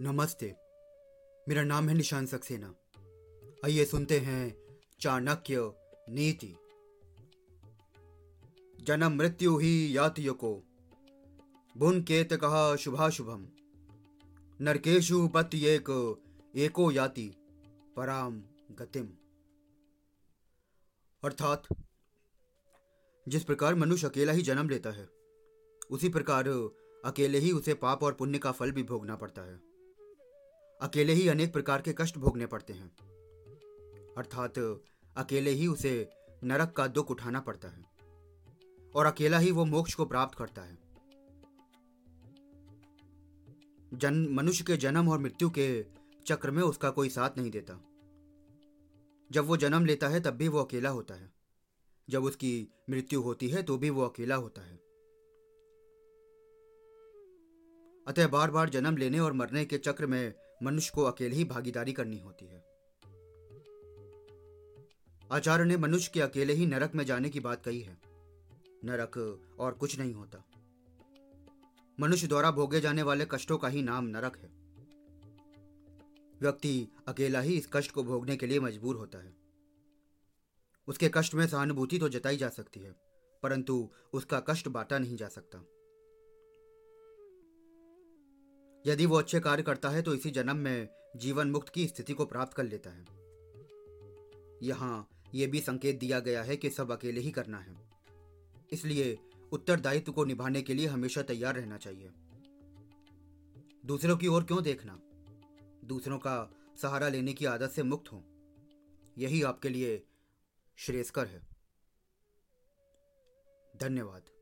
नमस्ते। मेरा नाम है निशान सक्सेना। आइए सुनते हैं चाणक्य नीति। जन्म मृत्यु ही यातियों को। बुन केत कहा शुभाशुभम। नरकेशु पत एक, एको याति, पराम गतिम। अर्थात, जिस प्रकार मनुष्य अकेला ही जन्म लेता है, उसी प्रकार अकेले ही उसे पाप और पुण्य का फल भी भोगना पड़ता है। अकेले ही अनेक प्रकार के कष्ट भोगने पड़ते हैं। अर्थात, अकेले ही उसे नरक का दुख उठाना पड़ता है। और अकेला ही वो मोक्ष को प्राप्त करता है। जन, मनुष्य के जन्म और मृत्यु के चक्र में उसका कोई साथ नहीं देता। जब वो जन्म लेता है, तब भी वो अकेला होता है। जब उसकी मृत्यु होती है तो भी वो अकेला होता है। अतः बार बार जन्म लेने और मरने के चक्र में मनुष्य को अकेले ही भागीदारी करनी होती है। आचार्य ने मनुष्य के अकेले ही नरक में जाने की बात कही है। नरक और कुछ नहीं होता। मनुष्य द्वारा भोगे जाने वाले कष्टों का ही नाम नरक है। व्यक्ति अकेला ही इस कष्ट को भोगने के लिए मजबूर होता है। उसके कष्ट में सहानुभूति तो जताई जा सकती है, परंतु उसका कष्ट बांटा नहीं जा सकता। यदि वो अच्छे कार्य करता है तो इसी जन्म में जीवन मुक्त की स्थिति को प्राप्त कर लेता है। यहाँ यह भी संकेत दिया गया है कि सब अकेले ही करना है। इसलिए उत्तरदायित्व को निभाने के लिए हमेशा तैयार रहना चाहिए। दूसरों की ओर क्यों देखना? दूसरों का सहारा लेने की आदत से मुक्त हो। यही आपके लिए श्रेयस्कर है। धन्यवाद।